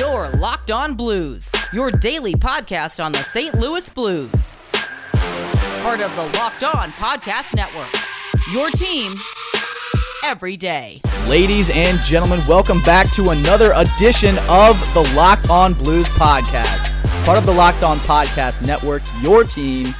Your Locked On Blues, your daily podcast on the St. Louis Blues. Part of the Locked On Podcast Network. Your team every day. Ladies and gentlemen, welcome back to another edition of the Locked On Blues podcast. Part of the Locked On Podcast Network, your team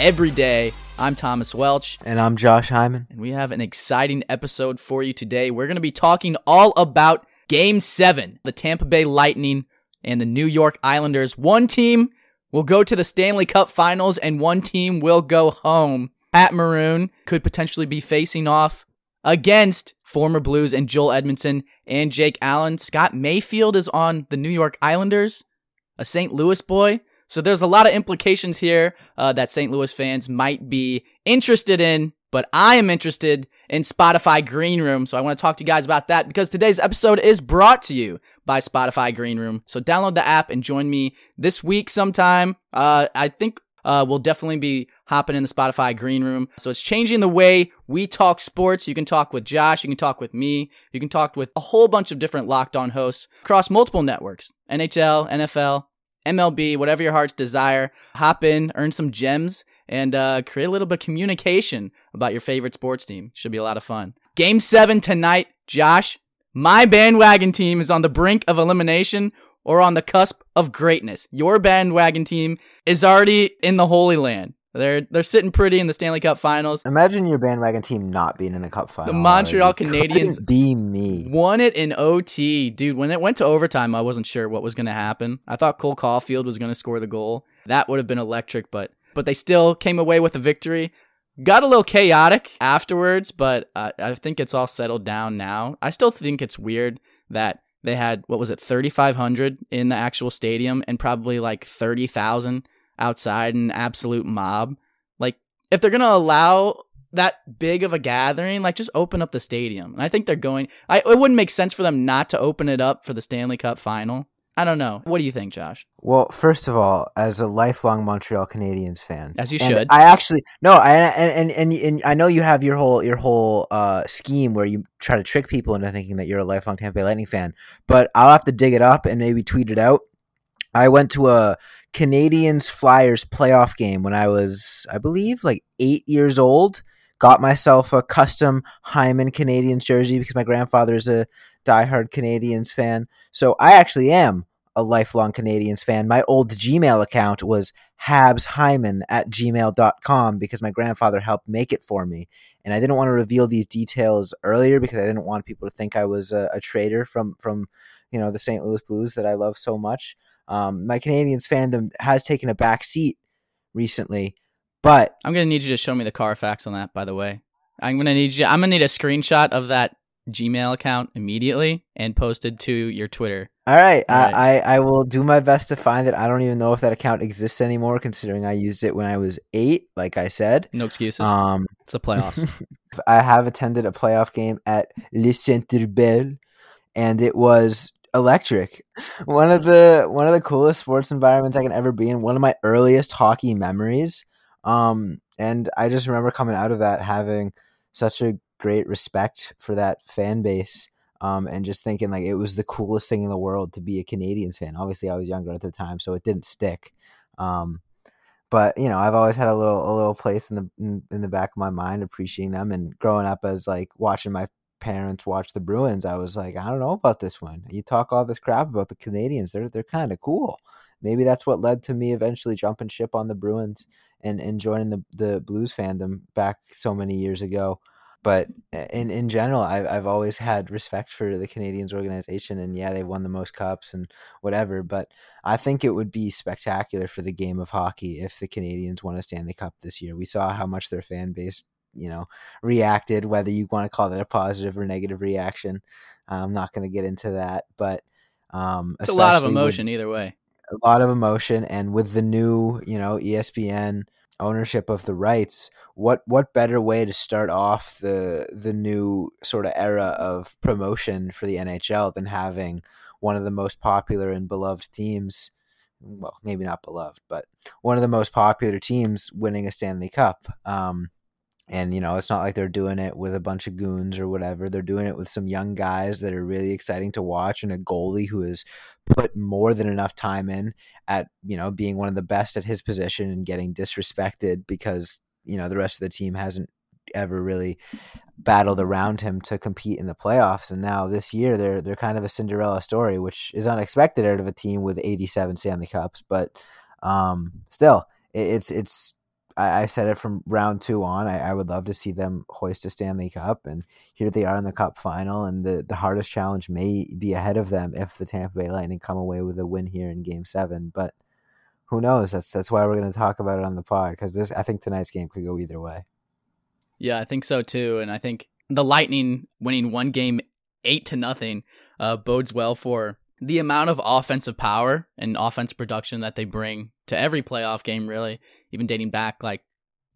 every day. I'm Thomas Welch. And I'm Josh Hyman. And we have an exciting episode for you today. We're going to be talking all about Game 7, the Tampa Bay Lightning and the New York Islanders. One team will go to the Stanley Cup finals, and one team will go home. Pat Maroon could potentially be facing off against former Blues and Joel Edmundson and Jake Allen. Scott Mayfield is on the New York Islanders, a St. Louis boy. So there's a lot of implications here uh, that St. Louis fans might be interested in, but I am interested in Spotify Green Room. So I want to talk to you guys about that because today's episode is brought to you by Spotify Green Room. So download the app and join me this week sometime. Uh, I think uh, we'll definitely be hopping in the Spotify green room. So it's changing the way we talk sports. You can talk with Josh, you can talk with me, you can talk with a whole bunch of different locked on hosts across multiple networks NHL, NFL, MLB, whatever your heart's desire. Hop in, earn some gems, and uh, create a little bit of communication about your favorite sports team. Should be a lot of fun. Game seven tonight, Josh. My bandwagon team is on the brink of elimination or on the cusp of greatness. Your bandwagon team is already in the Holy Land. They're they're sitting pretty in the Stanley Cup Finals. Imagine your bandwagon team not being in the Cup final. The Montreal. Canadiens be me. won it in OT, dude. When it went to overtime, I wasn't sure what was going to happen. I thought Cole Caufield was going to score the goal. That would have been electric, but but they still came away with a victory. Got a little chaotic afterwards, but uh, I think it's all settled down now. I still think it's weird that they had what was it 3500 in the actual stadium and probably like 30,000 outside an absolute mob. Like if they're going to allow that big of a gathering, like just open up the stadium. And I think they're going I it wouldn't make sense for them not to open it up for the Stanley Cup final. I don't know. What do you think, Josh? Well, first of all, as a lifelong Montreal Canadiens fan, As you should. I actually no, I and, and and and I know you have your whole your whole uh, scheme where you try to trick people into thinking that you're a lifelong Tampa Bay Lightning fan. But I'll have to dig it up and maybe tweet it out. I went to a Canadiens Flyers playoff game when I was, I believe, like eight years old. Got myself a custom Hyman Canadiens jersey because my grandfather is a diehard Canadiens fan. So I actually am a lifelong Canadiens fan. My old Gmail account was habshyman at gmail.com because my grandfather helped make it for me. And I didn't want to reveal these details earlier because I didn't want people to think I was a, a traitor from, from, you know, the St. Louis Blues that I love so much. Um, my Canadiens fandom has taken a back seat recently, but I'm going to need you to show me the Carfax on that, by the way. I'm going to need you I'm going to need a screenshot of that Gmail account immediately and posted to your Twitter. all right, All right. I, I, I will do my best to find it. I don't even know if that account exists anymore, considering I used it when I was eight, like I said. No excuses. Um, it's the playoffs. I have attended a playoff game at Le Centre Bell, and it was electric. One of the one of the coolest sports environments I can ever be in. One of my earliest hockey memories. Um, and I just remember coming out of that having such a great respect for that fan base. Um, and just thinking like it was the coolest thing in the world to be a Canadiens fan. Obviously, I was younger at the time, so it didn't stick. Um, but you know, I've always had a little a little place in the in, in the back of my mind appreciating them. And growing up as like watching my parents watch the Bruins, I was like, I don't know about this one. You talk all this crap about the Canadiens; they're they're kind of cool. Maybe that's what led to me eventually jumping ship on the Bruins and and joining the the Blues fandom back so many years ago. But in in general, I've I've always had respect for the Canadiens organization, and yeah, they've won the most cups and whatever. But I think it would be spectacular for the game of hockey if the Canadiens won a Stanley Cup this year. We saw how much their fan base, you know, reacted. Whether you want to call that a positive or negative reaction, I'm not going to get into that. But um, it's a lot of especially with- emotion either way. a lot of emotion and with the new you know espn ownership of the rights what what better way to start off the the new sort of era of promotion for the nhl than having one of the most popular and beloved teams well maybe not beloved but one of the most popular teams winning a stanley cup? Um And you know, it's not like they're doing it with a bunch of goons or whatever. They're doing it with some young guys that are really exciting to watch and a goalie who has put more than enough time in at, you know, being one of the best at his position and getting disrespected because, you know, the rest of the team hasn't ever really battled around him to compete in the playoffs. And now this year they're they're kind of a Cinderella story, which is unexpected out of a team with 87 Stanley Cups. But um, still, it's it's I, I, said it from round two on. I, I, would love to see them hoist a Stanley Cup, and here they are in the Cup final. And the the hardest challenge may be ahead of them if the Tampa Bay Lightning come away with a win here in Game Seven. But who knows? That's that's why we're going to talk about it on the pod because this I think tonight's game could go either way. Yeah, I think so too. And I think the Lightning winning one game eight to nothing uh, bodes well for the amount of offensive power and offense production that they bring to every playoff game, really, even dating back like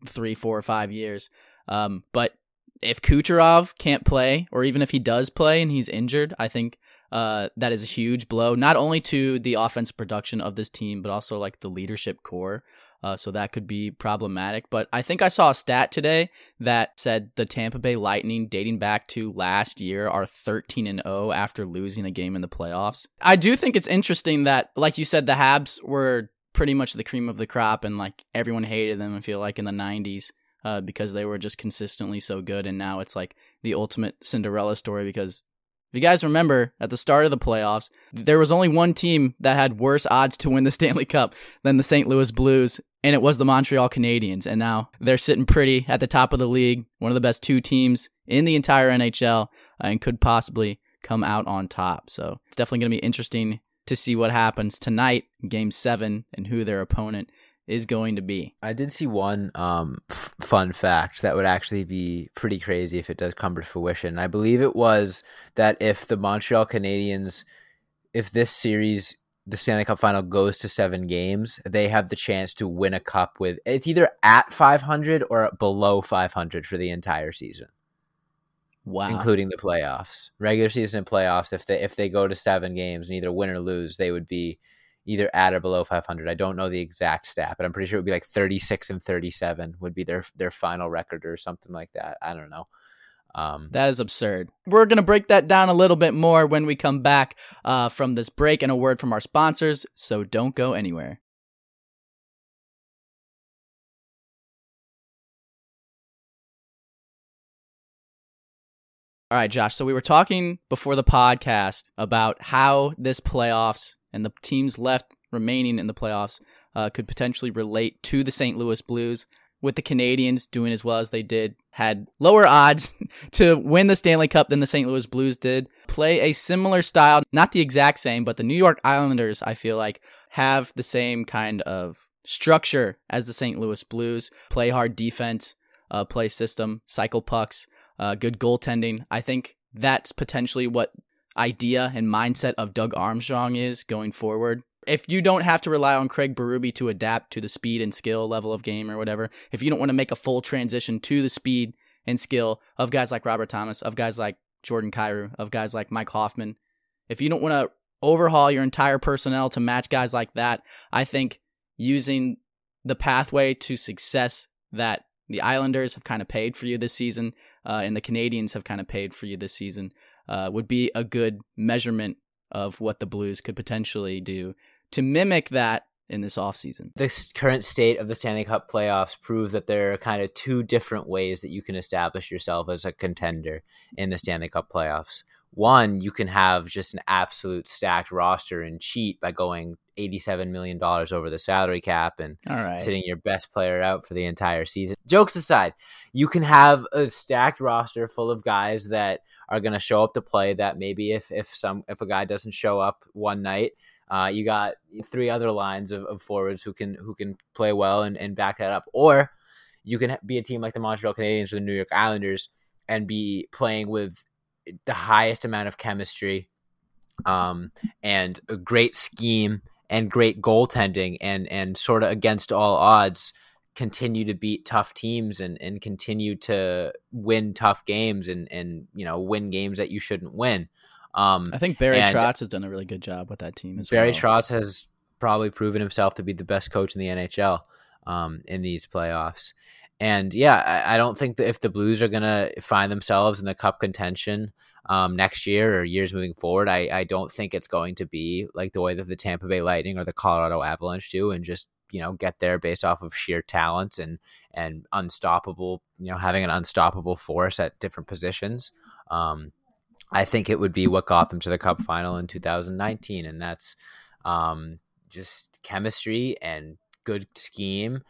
three, four, or five years. Um, but if Kucherov can't play, or even if he does play and he's injured, I think uh, that is a huge blow, not only to the offensive production of this team, but also like the leadership core. Uh, so that could be problematic. But I think I saw a stat today that said the Tampa Bay Lightning, dating back to last year, are 13 and 0 after losing a game in the playoffs. I do think it's interesting that, like you said, the Habs were pretty much the cream of the crop, and like everyone hated them. I feel like in the 90s. Uh, because they were just consistently so good, and now it's like the ultimate Cinderella story because if you guys remember, at the start of the playoffs, there was only one team that had worse odds to win the Stanley Cup than the St. Louis Blues, and it was the Montreal Canadiens. And now they're sitting pretty at the top of the league, one of the best two teams in the entire NHL, and could possibly come out on top. So it's definitely going to be interesting to see what happens tonight, game seven, and who their opponent is going to be. I did see one um, f- fun fact that would actually be pretty crazy if it does come to fruition. I believe it was that if the Montreal Canadiens, if this series, the Stanley Cup final goes to seven games, they have the chance to win a cup with it's either at 500 or below 500 for the entire season. Wow. Including the playoffs. Regular season and playoffs, if they if they go to seven games and either win or lose, they would be either at or below 500. I don't know the exact stat, but I'm pretty sure it would be like 36 and 37 would be their their final record or something like that. I don't know. Um, that is absurd. We're going to break that down a little bit more when we come back uh, from this break and a word from our sponsors, so don't go anywhere. All right, Josh. So we were talking before the podcast about how this playoffs and the teams left remaining in the playoffs uh, could potentially relate to the St. Louis Blues. With the Canadiens doing as well as they did, had lower odds to win the Stanley Cup than the St. Louis Blues did. Play a similar style, not the exact same, but the New York Islanders, I feel like, have the same kind of structure as the St. Louis Blues. Play hard defense, uh, play system, cycle pucks, uh, good goaltending. I think that's potentially what idea and mindset of Doug Armstrong is going forward. If you don't have to rely on Craig Berube to adapt to the speed and skill level of game or whatever, if you don't want to make a full transition to the speed and skill of guys like Robert Thomas, of guys like Jordan Kyrou, of guys like Mike Hoffman, if you don't want to overhaul your entire personnel to match guys like that, I think using the pathway to success that the Islanders have kind of paid for you this season, uh, and the Canadiens have kind of paid for you this season uh, would be a good measurement of what the Blues could potentially do to mimic that in this offseason. The current state of the Stanley Cup playoffs prove that there are kind of two different ways that you can establish yourself as a contender in the Stanley Cup playoffs. One, you can have just an absolute stacked roster and cheat by going $87 million over the salary cap and sitting your best player out for the entire season. Jokes aside, you can have a stacked roster full of guys that are going to show up to play that maybe if, if some if a guy doesn't show up one night, uh, you got three other lines of, of forwards who can who can play well and, and back that up. Or you can be a team like the Montreal Canadiens or the New York Islanders and be playing with the highest amount of chemistry um, and a great scheme and great goaltending and and sort of against all odds continue to beat tough teams and and continue to win tough games and and you know win games that you shouldn't win. Um, I think Barry Trotz has done a really good job with that team as Barry well. Trotz has probably proven himself to be the best coach in the NHL um, in these playoffs. And yeah, I, I don't think that if the Blues are gonna find themselves in the Cup contention um, next year or years moving forward, I, I don't think it's going to be like the way that the Tampa Bay Lightning or the Colorado Avalanche do, and just you know get there based off of sheer talents and and unstoppable, you know, having an unstoppable force at different positions. Um, I think it would be what got them to the Cup final in 2019, and that's um, just chemistry and good scheme,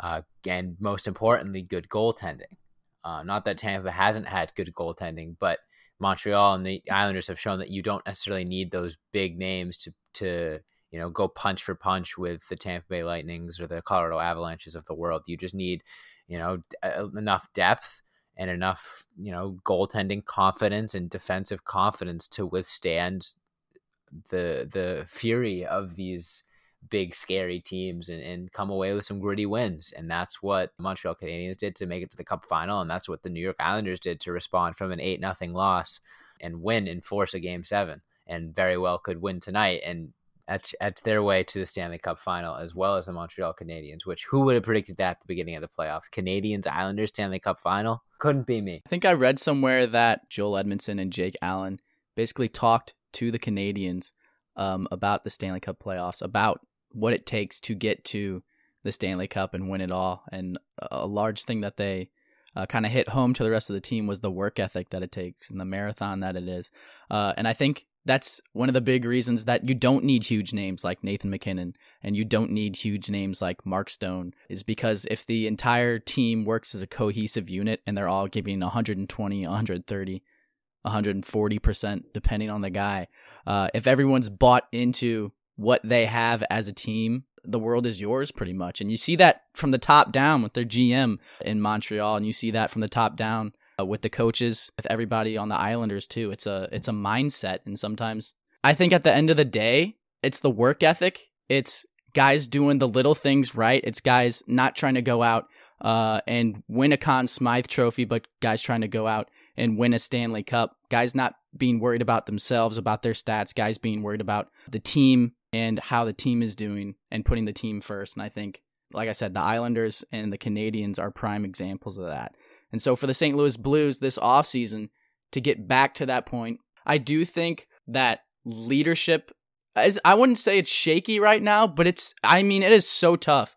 uh, and most importantly, good goaltending. Uh, not that Tampa hasn't had good goaltending, but Montreal and the Islanders have shown that you don't necessarily need those big names to to you know go punch for punch with the Tampa Bay Lightnings or the Colorado Avalanches of the world. You just need you know enough depth and enough you know goaltending confidence and defensive confidence to withstand the the fury of these big scary teams and, and come away with some gritty wins. And that's what montreal canadiens did to make it to the cup final. And that's what the new york islanders did to respond from an 8 nothing loss and win and force a game seven. And very well could win tonight and etch, etch their way to the stanley cup final as well as the montreal canadiens which who would have predicted that at the beginning of the playoffs? Canadiens islanders stanley cup final? Couldn't be me. I think I read somewhere that Joel Edmundson and Jake Allen basically talked to the Canadiens um, about the Stanley Cup playoffs, about what it takes to get to the Stanley Cup and win it all. And a large thing that they uh, kind of hit home to the rest of the team was the work ethic that it takes and the marathon that it is. Uh, and I think that's one of the big reasons that you don't need huge names like Nathan MacKinnon and you don't need huge names like Mark Stone is because if the entire team works as a cohesive unit and they're all giving 120, 130, 140% depending on the guy, uh, if everyone's bought into what they have as a team, the world is yours pretty much. And you see that from the top down with their GM in Montreal and you see that from the top down uh, with the coaches, with everybody on the Islanders too. It's a it's a mindset, and sometimes I think at the end of the day, it's the work ethic. It's guys doing the little things right. It's guys not trying to go out uh, and win a Conn Smythe Trophy, but guys trying to go out and win a Stanley Cup. Guys not being worried about themselves, about their stats. Guys being worried about the team and how the team is doing and putting the team first. And I think, like I said, the Islanders and the Canadiens are prime examples of that. And so for the St. Louis Blues this offseason to get back to that point, I do think that leadership is I wouldn't say it's shaky right now, but it's I mean it is so tough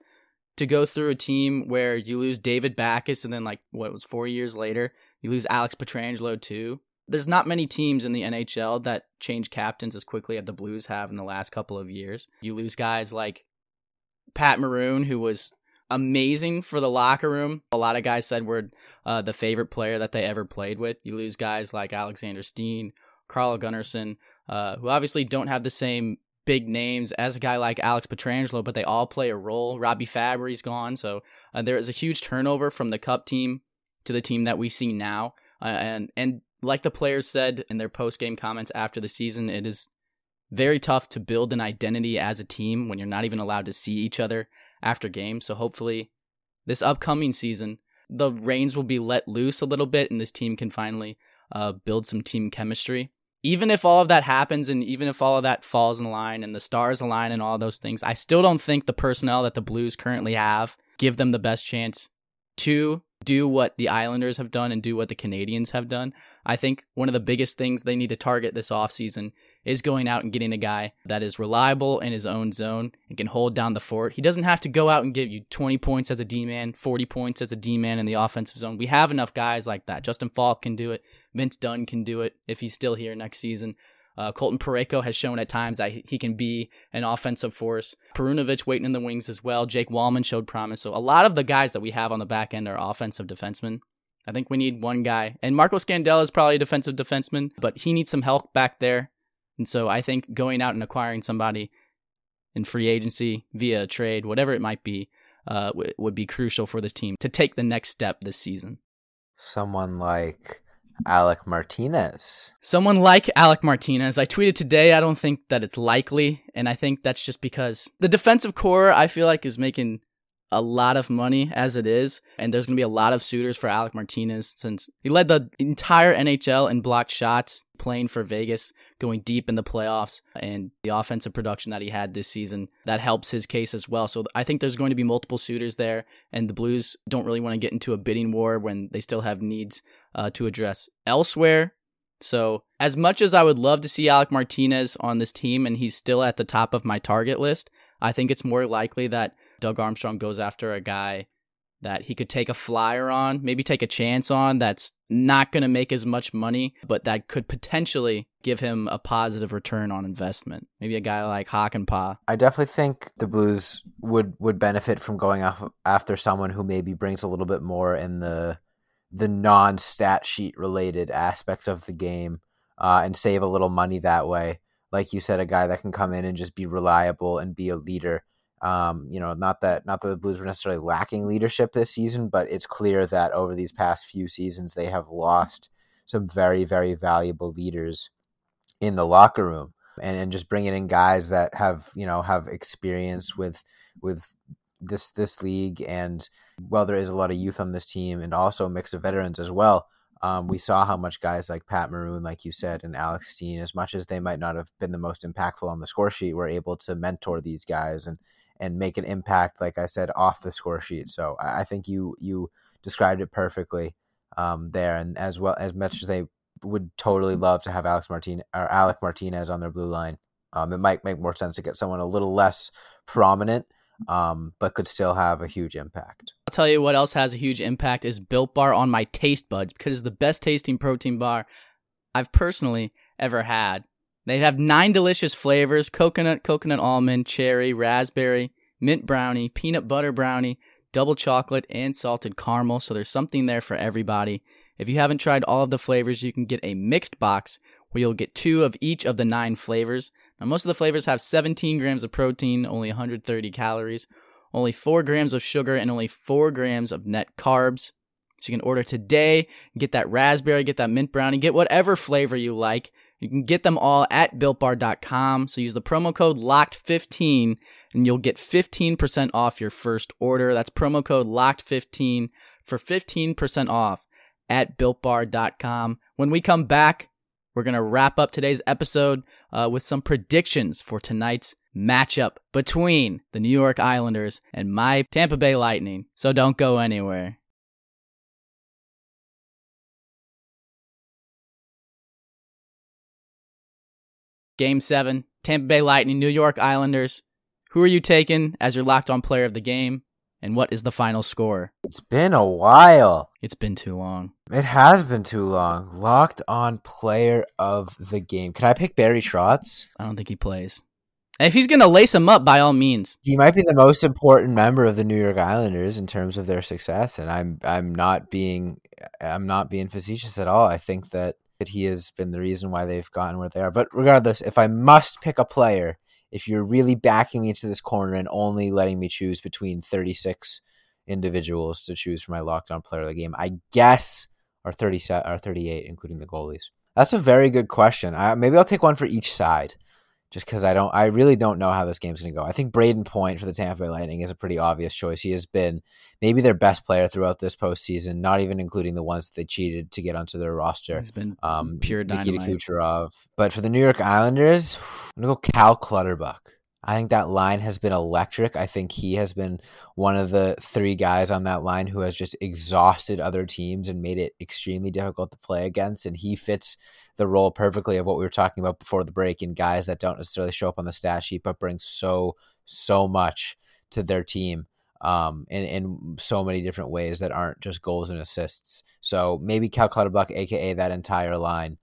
to go through a team where you lose David Backes and then like what was 4 years later, you lose Alex Pietrangelo too. There's not many teams in the NHL that change captains as quickly as the Blues have in the last couple of years. You lose guys like Pat Maroon who was amazing for the locker room. A lot of guys said we're uh, the favorite player that they ever played with. You lose guys like Alexander Steen, Carl Gunnarsson, uh, who obviously don't have the same big names as a guy like Alex Pietrangelo, but they all play a role. Robbie Fabbri's gone, so uh, there is a huge turnover from the Cup team to the team that we see now. Uh, and and like the players said in their post game comments after the season, it is very tough to build an identity as a team when you're not even allowed to see each other after games. So hopefully, this upcoming season, the reins will be let loose a little bit, and this team can finally uh, build some team chemistry. Even if all of that happens, and even if all of that falls in line, and the stars align, and all those things, I still don't think the personnel that the Blues currently have give them the best chance to do what the Islanders have done and do what the Canadiens have done. I think one of the biggest things they need to target this offseason is going out and getting a guy that is reliable in his own zone and can hold down the fort. He doesn't have to go out and give you 20 points as a D man, 40 points as a D man in the offensive zone. We have enough guys like that. Justin Faulk can do it. Vince Dunn can do it if he's still here next season. Uh, Colton Parayko has shown at times that he can be an offensive force. Perunovich waiting in the wings as well. Jake Walman showed promise. So a lot of the guys that we have on the back end are offensive defensemen. I think we need one guy. And Marco Scandella is probably a defensive defenseman, but he needs some help back there. And so I think going out and acquiring somebody in free agency via trade, whatever it might be, uh, w- would be crucial for this team to take the next step this season. Someone like Alec Martinez. Someone like Alec Martinez. I tweeted today, I don't think that it's likely. And I think that's just because the defensive core, I feel like, is making a lot of money as it is, and there's going to be a lot of suitors for Alec Martinez since he led the entire NHL in blocked shots, playing for Vegas, going deep in the playoffs, and the offensive production that he had this season that helps his case as well. So I think there's going to be multiple suitors there, and the Blues don't really want to get into a bidding war when they still have needs uh, to address elsewhere. So, as much as I would love to see Alec Martinez on this team and he's still at the top of my target list, I think it's more likely that Doug Armstrong goes after a guy that he could take a flyer on, maybe take a chance on that's not going to make as much money, but that could potentially give him a positive return on investment. Maybe a guy like Hakanpää. I definitely think the Blues would would benefit from going after someone who maybe brings a little bit more in the the non stat sheet related aspects of the game uh, and save a little money that way. Like you said, a guy that can come in and just be reliable and be a leader. Um, you know, not that not that the Blues were necessarily lacking leadership this season, but it's clear that over these past few seasons they have lost some very very valuable leaders in the locker room, and and just bringing in guys that have you know have experience with with this this league. And well there is a lot of youth on this team and also a mix of veterans as well um, we saw how much guys like Pat Maroon, like you said, and Alex Steen, as much as they might not have been the most impactful on the score sheet, were able to mentor these guys and and make an impact, like I said, off the score sheet. So I, think you you described it perfectly um, there, and as well as much as they would totally love to have Alex Martin or Alec Martinez on their blue line, um, it might make more sense to get someone a little less prominent um, but could still have a huge impact. I'll tell you what else has a huge impact is Built Bar on my taste buds because it's the best tasting protein bar I've personally ever had. They have nine delicious flavors coconut, coconut almond, cherry, raspberry, mint brownie, peanut butter brownie, double chocolate, and salted caramel. So there's something there for everybody. If you haven't tried all of the flavors, you can get a mixed box where you'll get two of each of the nine flavors. Now, most of the flavors have 17 grams of protein, only 130 calories, only 4 grams of sugar, and only 4 grams of net carbs. So you can order today, get that raspberry, get that mint brownie, get whatever flavor you like. You can get them all at builtbar.com. So use the promo code LOCKED15 and you'll get 15% off your first order. That's promo code LOCKED15 for 15% off at builtbar.com. When we come back, we're going to wrap up today's episode uh, with some predictions for tonight's matchup between the New York Islanders and my Tampa Bay Lightning. So don't go anywhere. Game 7, Tampa Bay Lightning, New York Islanders. Who are you taking as your locked on player of the game? And what is the final score? It's been a while. It's been too long. It has been too long. Locked on player of the game. Can I pick Barry Trotz? I don't think he plays. If he's going to lace him up, by all means. He might be the most important member of the New York Islanders in terms of their success, and I'm I'm not being I'm not being facetious at all. I think that that he has been the reason why they've gotten where they are. But regardless, if I must pick a player, if you're really backing me into this corner and only letting me choose between 36 individuals to choose for my lockdown player of the game, I guess are 37 or 38, including the goalies. That's a very good question. I, maybe I'll take one for each side just because I don't, I really don't know how this game's going to go. I think Brayden Point for the Tampa Bay Lightning is a pretty obvious choice. He has been maybe their best player throughout this postseason, not even including the ones that they cheated to get onto their roster. He's been um, pure dynamite. Nikita Kucherov. But for the New York Islanders, I'm going to go Cal Clutterbuck. I think that line has been electric. I think he has been one of the three guys on that line who has just exhausted other teams and made it extremely difficult to play against. And he fits the role perfectly of what we were talking about before the break in guys that don't necessarily show up on the stat sheet, but bring so, so much to their team um, in, in so many different ways that aren't just goals and assists. So maybe Cal Clutterbuck, aka that entire line,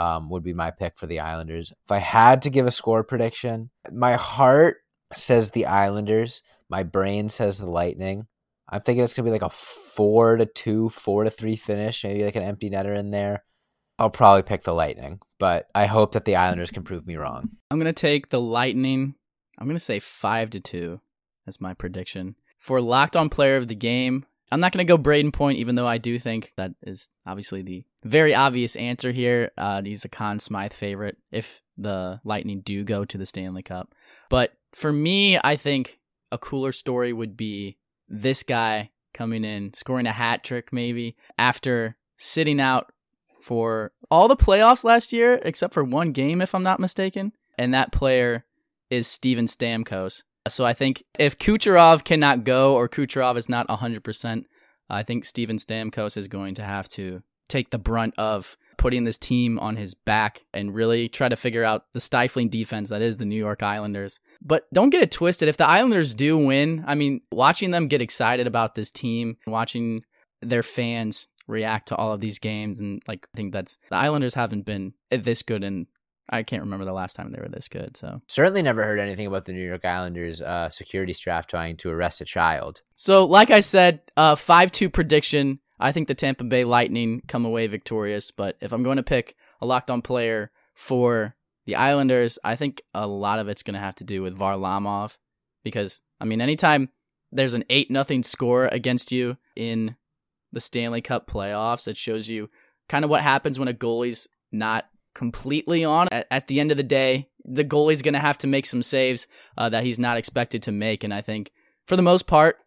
um, would be my pick for the Islanders. If I had to give a score prediction, my heart says the Islanders, my brain says the Lightning. I'm thinking it's gonna be like a four to two, four to three finish, maybe like an empty netter in there. I'll probably pick the Lightning, but I hope that the Islanders can prove me wrong. I'm gonna take the Lightning. I'm gonna say five to two. as my prediction for locked on player of the game. I'm not going to go Brayden Point, even though I do think that is obviously the very obvious answer here. Uh, he's a Conn Smythe favorite if the Lightning do go to the Stanley Cup. But for me, I think a cooler story would be this guy coming in, scoring a hat trick maybe after sitting out for all the playoffs last year except for one game, if I'm not mistaken. And that player is Steven Stamkos. So I think if Kucherov cannot go or Kucherov is not 100%, I think Steven Stamkos is going to have to take the brunt of putting this team on his back and really try to figure out the stifling defense that is the New York Islanders. But don't get it twisted. If the Islanders do win, I mean, watching them get excited about this team, watching their fans react to all of these games, and like, I think that's the Islanders haven't been this good in. I can't remember the last time they were this good. So certainly never heard anything about the New York Islanders uh, security staff trying to arrest a child. So, like I said, uh, five two prediction. I think the Tampa Bay Lightning come away victorious. But if I'm going to pick a locked on player for the Islanders, I think a lot of it's going to have to do with Varlamov because I mean, anytime there's an eight nothing score against you in the Stanley Cup playoffs, it shows you kind of what happens when a goalie's not completely on. At, at the end of the day, the goalie's going to have to make some saves uh, that he's not expected to make, and I think for the most part,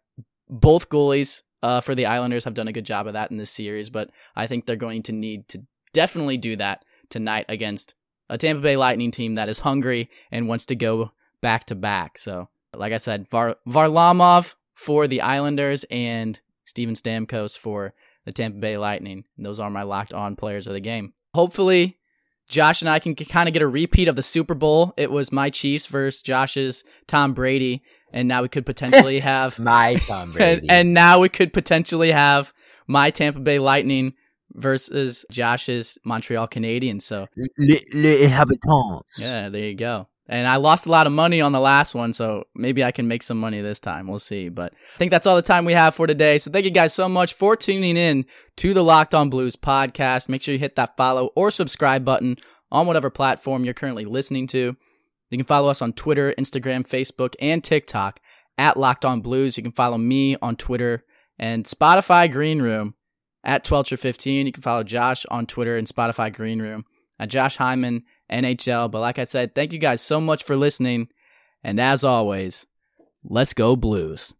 both goalies uh, for the Islanders have done a good job of that in this series, but I think they're going to need to definitely do that tonight against a Tampa Bay Lightning team that is hungry and wants to go back to back. So, like I said, Var- Varlamov for the Islanders and Steven Stamkos for the Tampa Bay Lightning. Those are my locked on players of the game. Hopefully, Josh and I can kind of get a repeat of the Super Bowl. It was my Chiefs versus Josh's Tom Brady and now we could potentially have my Tom Brady. And, and, now we could potentially have my Tampa Bay Lightning versus Josh's Montreal Canadiens. So, les, les inhabitants. Yeah, there you go. And I lost a lot of money on the last one, so maybe I can make some money this time. We'll see. But I think that's all the time we have for today. So thank you guys so much for tuning in to the Locked On Blues podcast. Make sure you hit that follow or subscribe button on whatever platform you're currently listening to. You can follow us on Twitter, Instagram, Facebook, and TikTok at Locked On Blues. You can follow me on Twitter and Spotify Green Room at Twelcher15. You can follow Josh on Twitter and Spotify Green Room at Josh Hyman NHL. But like I said, thank you guys so much for listening. And as always, let's go Blues.